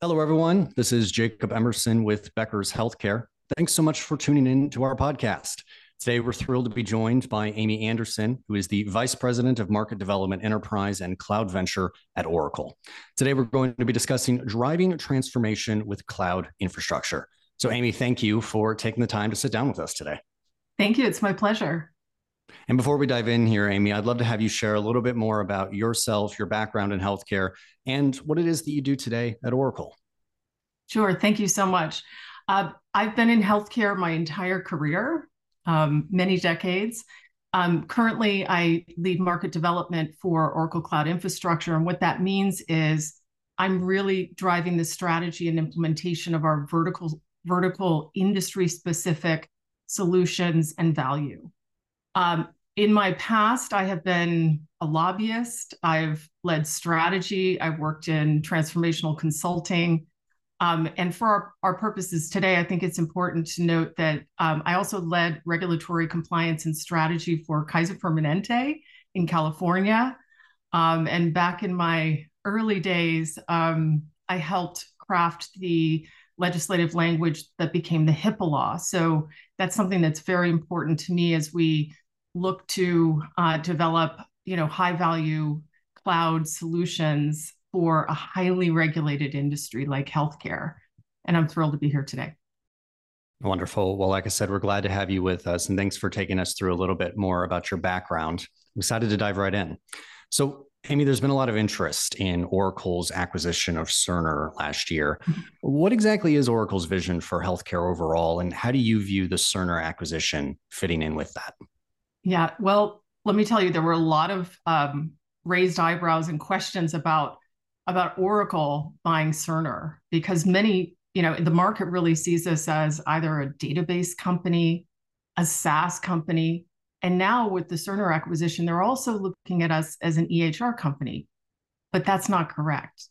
Hello, everyone. This is Jacob Emerson with Becker's Healthcare. Thanks so much for tuning in to our podcast. Today, we're thrilled to be joined by Amy Andersen, who is the Vice President of Market Development Enterprise and Cloud Venture at Oracle. Today, we're going to be discussing driving transformation with cloud infrastructure. So, Amy, thank you for taking the time to sit down with us today. Thank you. It's my pleasure. And before we dive in here, Amy, I'd love to have you share a little bit more about yourself, your background in healthcare, and what it is that you do today at Oracle. Sure. Thank you so much. Uh, I've been in healthcare my entire career, um, many decades. Um, currently, I lead market development for Oracle Cloud Infrastructure. And what that means is I'm really driving the strategy and implementation of our vertical, vertical industry specific solutions and value. Um, in my past, I have been a lobbyist. I've led strategy. I've worked in transformational consulting. Um, and for our, our, purposes today, I think it's important to note that um, I also led regulatory compliance and strategy for Kaiser Permanente in California. Um, and back in my early days, um, I helped craft the legislative language that became the HIPAA law. So that's something that's very important to me as we look to uh, develop, you know, high value cloud solutions for a highly regulated industry like healthcare. And I'm thrilled to be here today. Wonderful. Well, like I said, we're glad to have you with us. And thanks for taking us through a little bit more about your background. I'm excited to dive right in. So, Amy, there's been a lot of interest in Oracle's acquisition of Cerner last year. Mm-hmm. What exactly is Oracle's vision for healthcare overall, and how do you view the Cerner acquisition fitting in with that? Yeah, well, let me tell you, there were a lot of um, raised eyebrows and questions about about Oracle buying Cerner because many, you know, the market really sees us as either a database company, a SaaS company, and now with the Cerner acquisition, they're also looking at us as an EHR company. But that's not correct.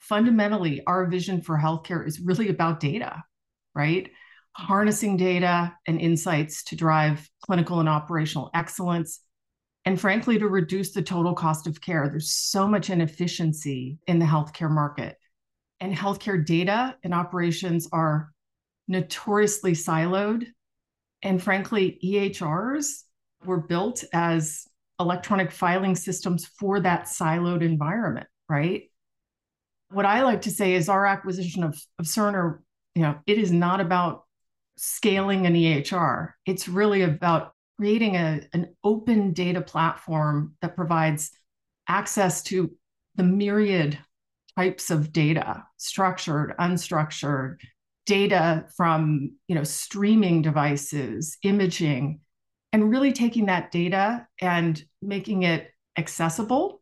Fundamentally, our vision for healthcare is really about data, right? Harnessing data and insights to drive clinical and operational excellence, and frankly, to reduce the total cost of care. There's so much inefficiency in the healthcare market. And healthcare data and operations are notoriously siloed. And frankly, EHRs were built as electronic filing systems for that siloed environment, right? What I like to say is our acquisition of, of Cerner, you know, it is not about scaling an EHR. It's really about creating a, an open data platform that provides access to the myriad types of data, structured, unstructured, data from you know streaming devices, imaging, and really taking that data and making it accessible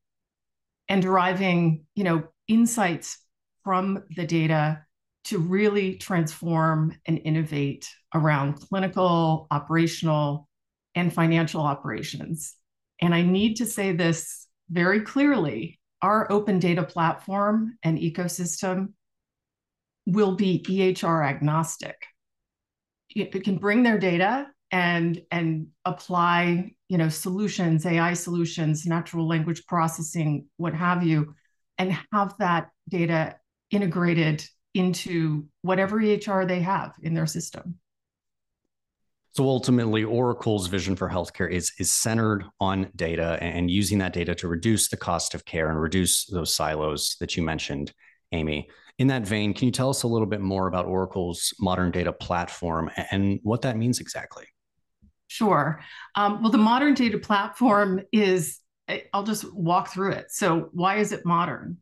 and deriving you know insights from the data to really transform and innovate around clinical, operational, and financial operations. And I need to say this very clearly our open data platform and ecosystem will be EHR agnostic. It can bring their data and and apply you know solutions ai solutions natural language processing what have you and have that data integrated into whatever EHR they have in their system. So ultimately, Oracle's vision for healthcare is, is centered on data and using that data to reduce the cost of care and reduce those silos that you mentioned, Amy. In that vein, can you tell us a little bit more about Oracle's modern data platform and what that means exactly? Sure. Um, well, the modern data platform is, I'll just walk through it. So, why is it modern?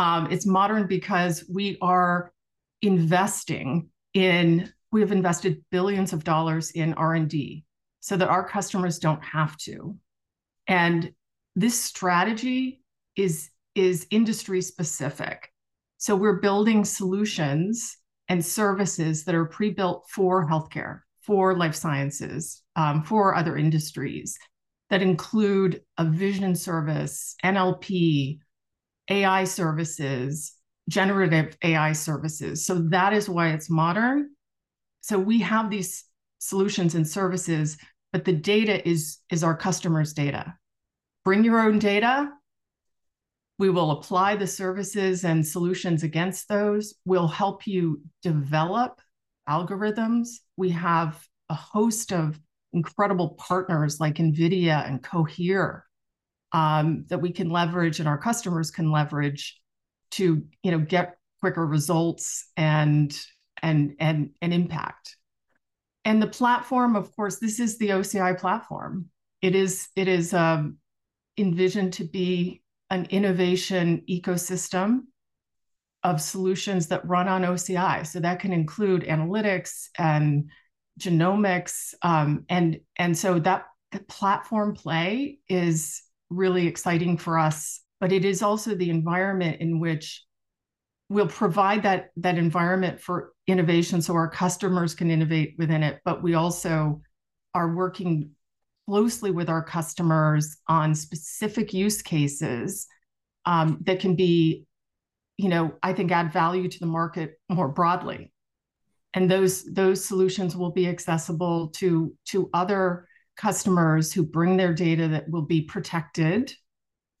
Um, it's modern because we are investing in, we have invested billions of dollars in R&D so that our customers don't have to. And this strategy is, is industry specific. So we're building solutions and services that are pre-built for healthcare, for life sciences, um, for other industries that include a vision service, NLP, AI services, generative AI services. So that is why it's modern. So we have these solutions and services, but the data is is our customers' data. Bring your own data. We will apply the services and solutions against those. We'll help you develop algorithms. We have a host of incredible partners like NVIDIA and Cohere um, that we can leverage and our customers can leverage to you know get quicker results and and and and impact. And the platform of course this is the oci platform. It is it is um, envisioned to be an innovation ecosystem of solutions that run on oci so that can include analytics and genomics um, and and so that platform play is really exciting for us but it is also the environment in which we'll provide that that environment for innovation so our customers can innovate within it but we also are working closely with our customers on specific use cases um, that can be you know i think add value to the market more broadly. And those those solutions will be accessible to to other customers who bring their data that will be protected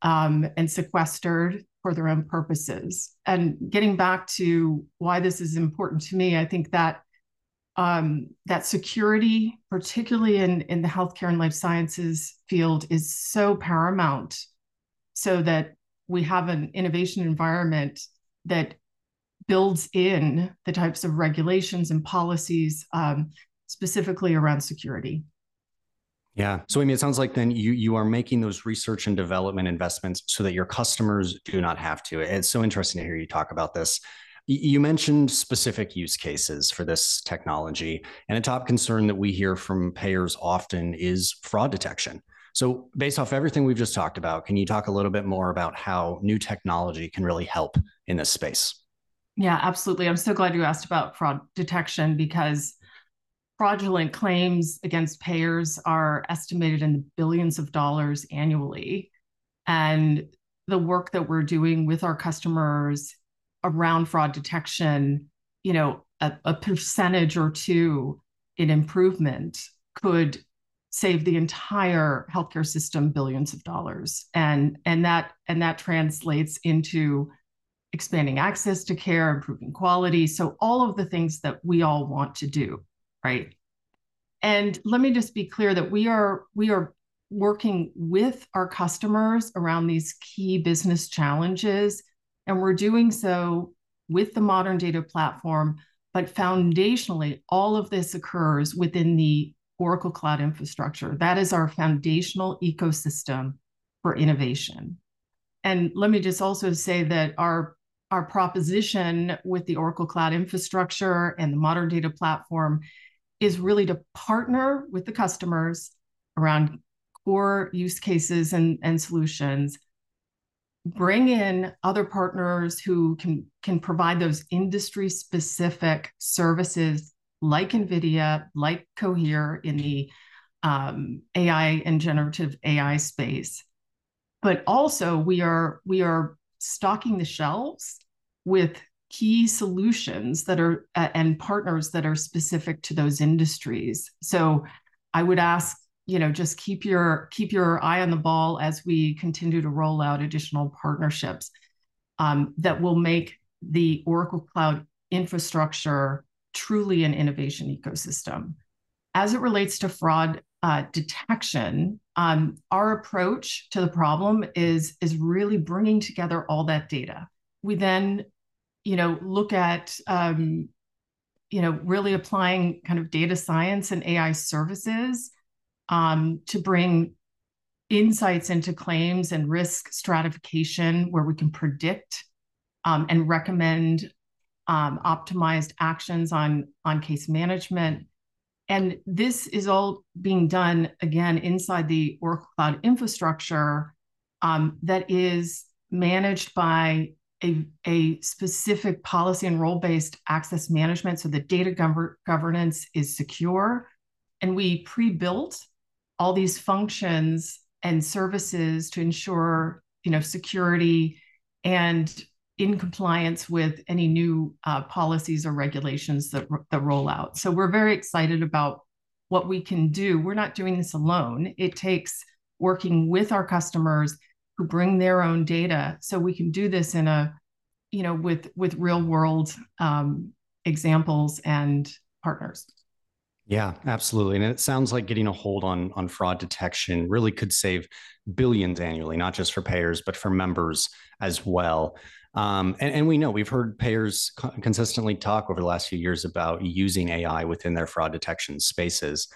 um, and sequestered for their own purposes. And getting back to why this is important to me, I think that um, that security, particularly in, in the healthcare and life sciences field, is so paramount so that we have an innovation environment that builds in the types of regulations and policies um, specifically around security. Yeah. So I mean, it sounds like then you you are making those research and development investments so that your customers do not have to. It's so interesting to hear you talk about this. You mentioned specific use cases for this technology, and a top concern that we hear from payers often is fraud detection. So, based off everything we've just talked about, can you talk a little bit more about how new technology can really help in this space? Yeah, absolutely. I'm so glad you asked about fraud detection because fraudulent claims against payers are estimated in the billions of dollars annually. And the work that we're doing with our customers around fraud detection, you know, a, a percentage or two in improvement could save the entire healthcare system billions of dollars. And and that and that translates into expanding access to care improving quality. So all of the things that we all want to do right? And let me just be clear that we are we are working with our customers around these key business challenges and we're doing so with the modern data platform but foundationally all of this occurs within the Oracle Cloud infrastructure. That is our foundational ecosystem for innovation. And let me just also say that our our proposition with the Oracle Cloud infrastructure and the modern data platform is really to partner with the customers around core use cases and, and solutions. Bring in other partners who can can provide those industry specific services like nvidia like cohere in the um, ai and generative ai space. But also we are we are stocking the shelves with key solutions that are uh, and partners that are specific to those industries. So i would ask you know just keep your keep your eye on the ball as we continue to roll out additional partnerships um, that will make the oracle cloud infrastructure truly an innovation ecosystem. As it relates to fraud uh, detection um, our approach to the problem is is really bringing together all that data. We then you know, look at, um, you know, really applying kind of data science and AI services um, to bring insights into claims and risk stratification where we can predict um, and recommend um, optimized actions on, on case management. And this is all being done again inside the Oracle Cloud infrastructure um, that is managed by a, a specific policy and role based access management so that data gov- governance is secure. And we pre built all these functions and services to ensure you know security and in compliance with any new uh, policies or regulations that, that roll out. So we're very excited about what we can do. We're not doing this alone. It takes working with our customers who bring their own data so we can do this in a you know with with real world um, examples and partners yeah, absolutely. And it sounds like getting a hold on on fraud detection really could save billions annually, not just for payers, but for members as well. Um, and, and, we know we've heard payers co- consistently talk over the last few years about using AI within their fraud detection spaces.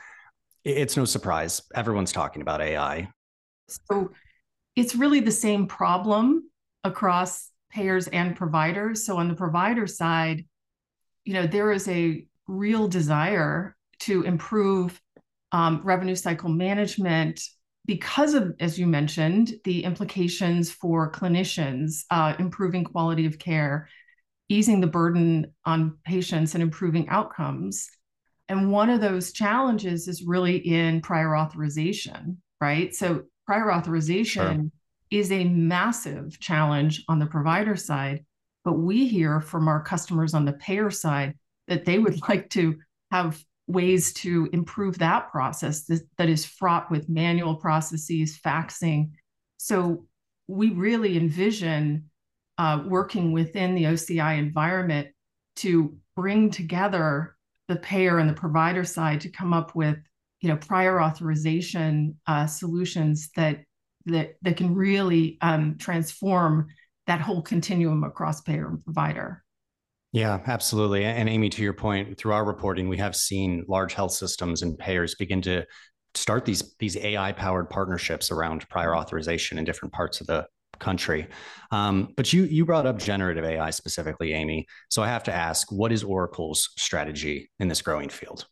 It's no surprise. Everyone's talking about AI. So it's really the same problem across payers and providers. So on the provider side, you know, there is a real desire to improve um, revenue cycle management because of, as you mentioned, the implications for clinicians, uh, improving quality of care, easing the burden on patients, and improving outcomes. And one of those challenges is really in prior authorization, right? So, prior authorization sure. is a massive challenge on the provider side. But we hear from our customers on the payer side that they would like to have ways to improve that process that, that is fraught with manual processes, faxing. So we really envision uh, working within the OCI environment to bring together the payer and the provider side to come up with you know prior authorization uh, solutions that that that can really um, transform that whole continuum across payer and provider. Yeah, absolutely. And Amy, to your point, through our reporting, we have seen large health systems and payers begin to start these these AI powered partnerships around prior authorization in different parts of the country. Um, but you you brought up generative AI specifically, Amy. So I have to ask, what is Oracle's strategy in this growing field?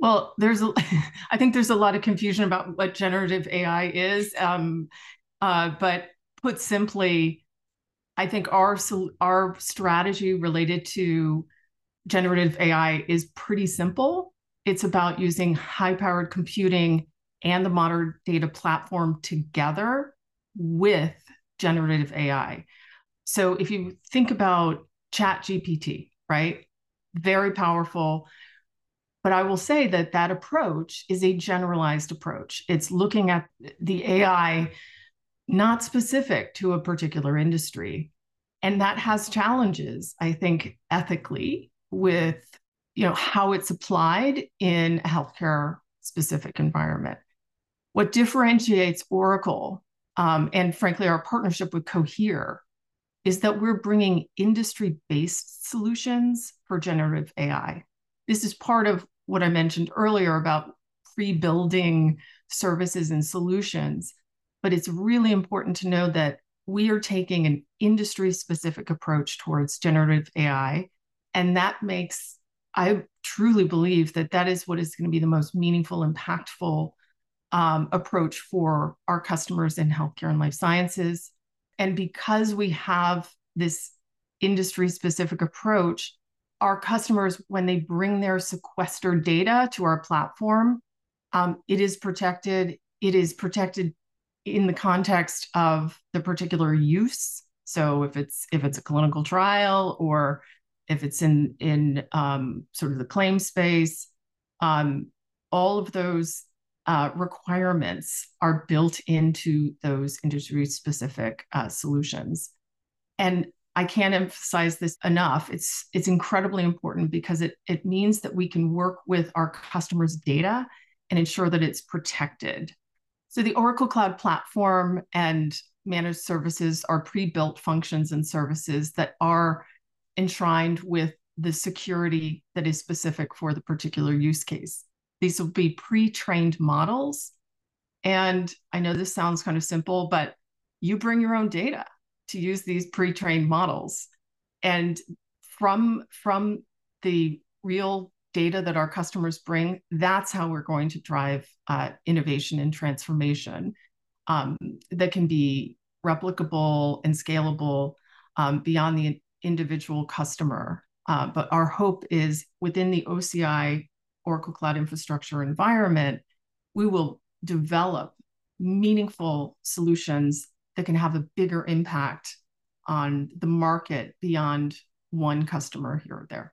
Well, there's a, I think there's a lot of confusion about what generative AI is. Um, uh, but put simply, I think our our strategy related to generative AI is pretty simple. It's about using high-powered computing and the modern data platform together with generative AI. So if you think about Chat GPT, right? Very powerful. But I will say that that approach is a generalized approach. It's looking at the AI not specific to a particular industry. And that has challenges, I think, ethically with you know how it's applied in a healthcare specific environment. What differentiates Oracle um, and frankly our partnership with Cohere is that we're bringing industry based solutions for generative AI. This is part of what I mentioned earlier about pre building services and solutions but it's really important to know that we are taking an industry specific approach towards generative AI. And that makes, I truly believe that that is what is going to be the most meaningful, impactful um, approach for our customers in healthcare and life sciences. And because we have this industry specific approach, our customers, when they bring their sequestered data to our platform, um, it is protected. It is protected in the context of the particular use. So if it's if it's a clinical trial or if it's in in um, sort of the claim space, um, all of those uh, requirements are built into those industry specific uh, solutions. And I can't emphasize this enough. It's it's incredibly important because it it means that we can work with our customers' data and ensure that it's protected. So the Oracle Cloud Platform and managed services are pre-built functions and services that are enshrined with the security that is specific for the particular use case. These will be pre-trained models. And I know this sounds kind of simple, but you bring your own data to use these pre-trained models. And from, from the real data that our customers bring, that's how we're going to drive uh, innovation and transformation um, that can be replicable and scalable um, beyond the individual customer. Uh, but our hope is within the OCI Oracle Cloud Infrastructure environment, we will develop meaningful solutions that can have a bigger impact on the market beyond one customer here or there.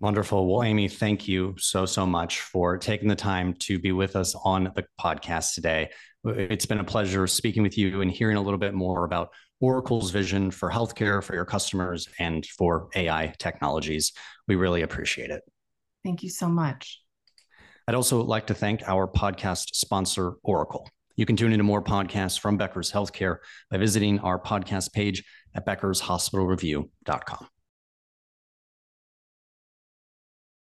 Wonderful. Well, Amy, thank you so, so much for taking the time to be with us on the podcast today. It's been a pleasure speaking with you and hearing a little bit more about Oracle's vision for healthcare, for your customers, and for AI technologies. We really appreciate it. Thank you so much. I'd also like to thank our podcast sponsor, Oracle. You can tune into more podcasts from Becker's Healthcare by visiting our podcast page at beckershospitalreview.com.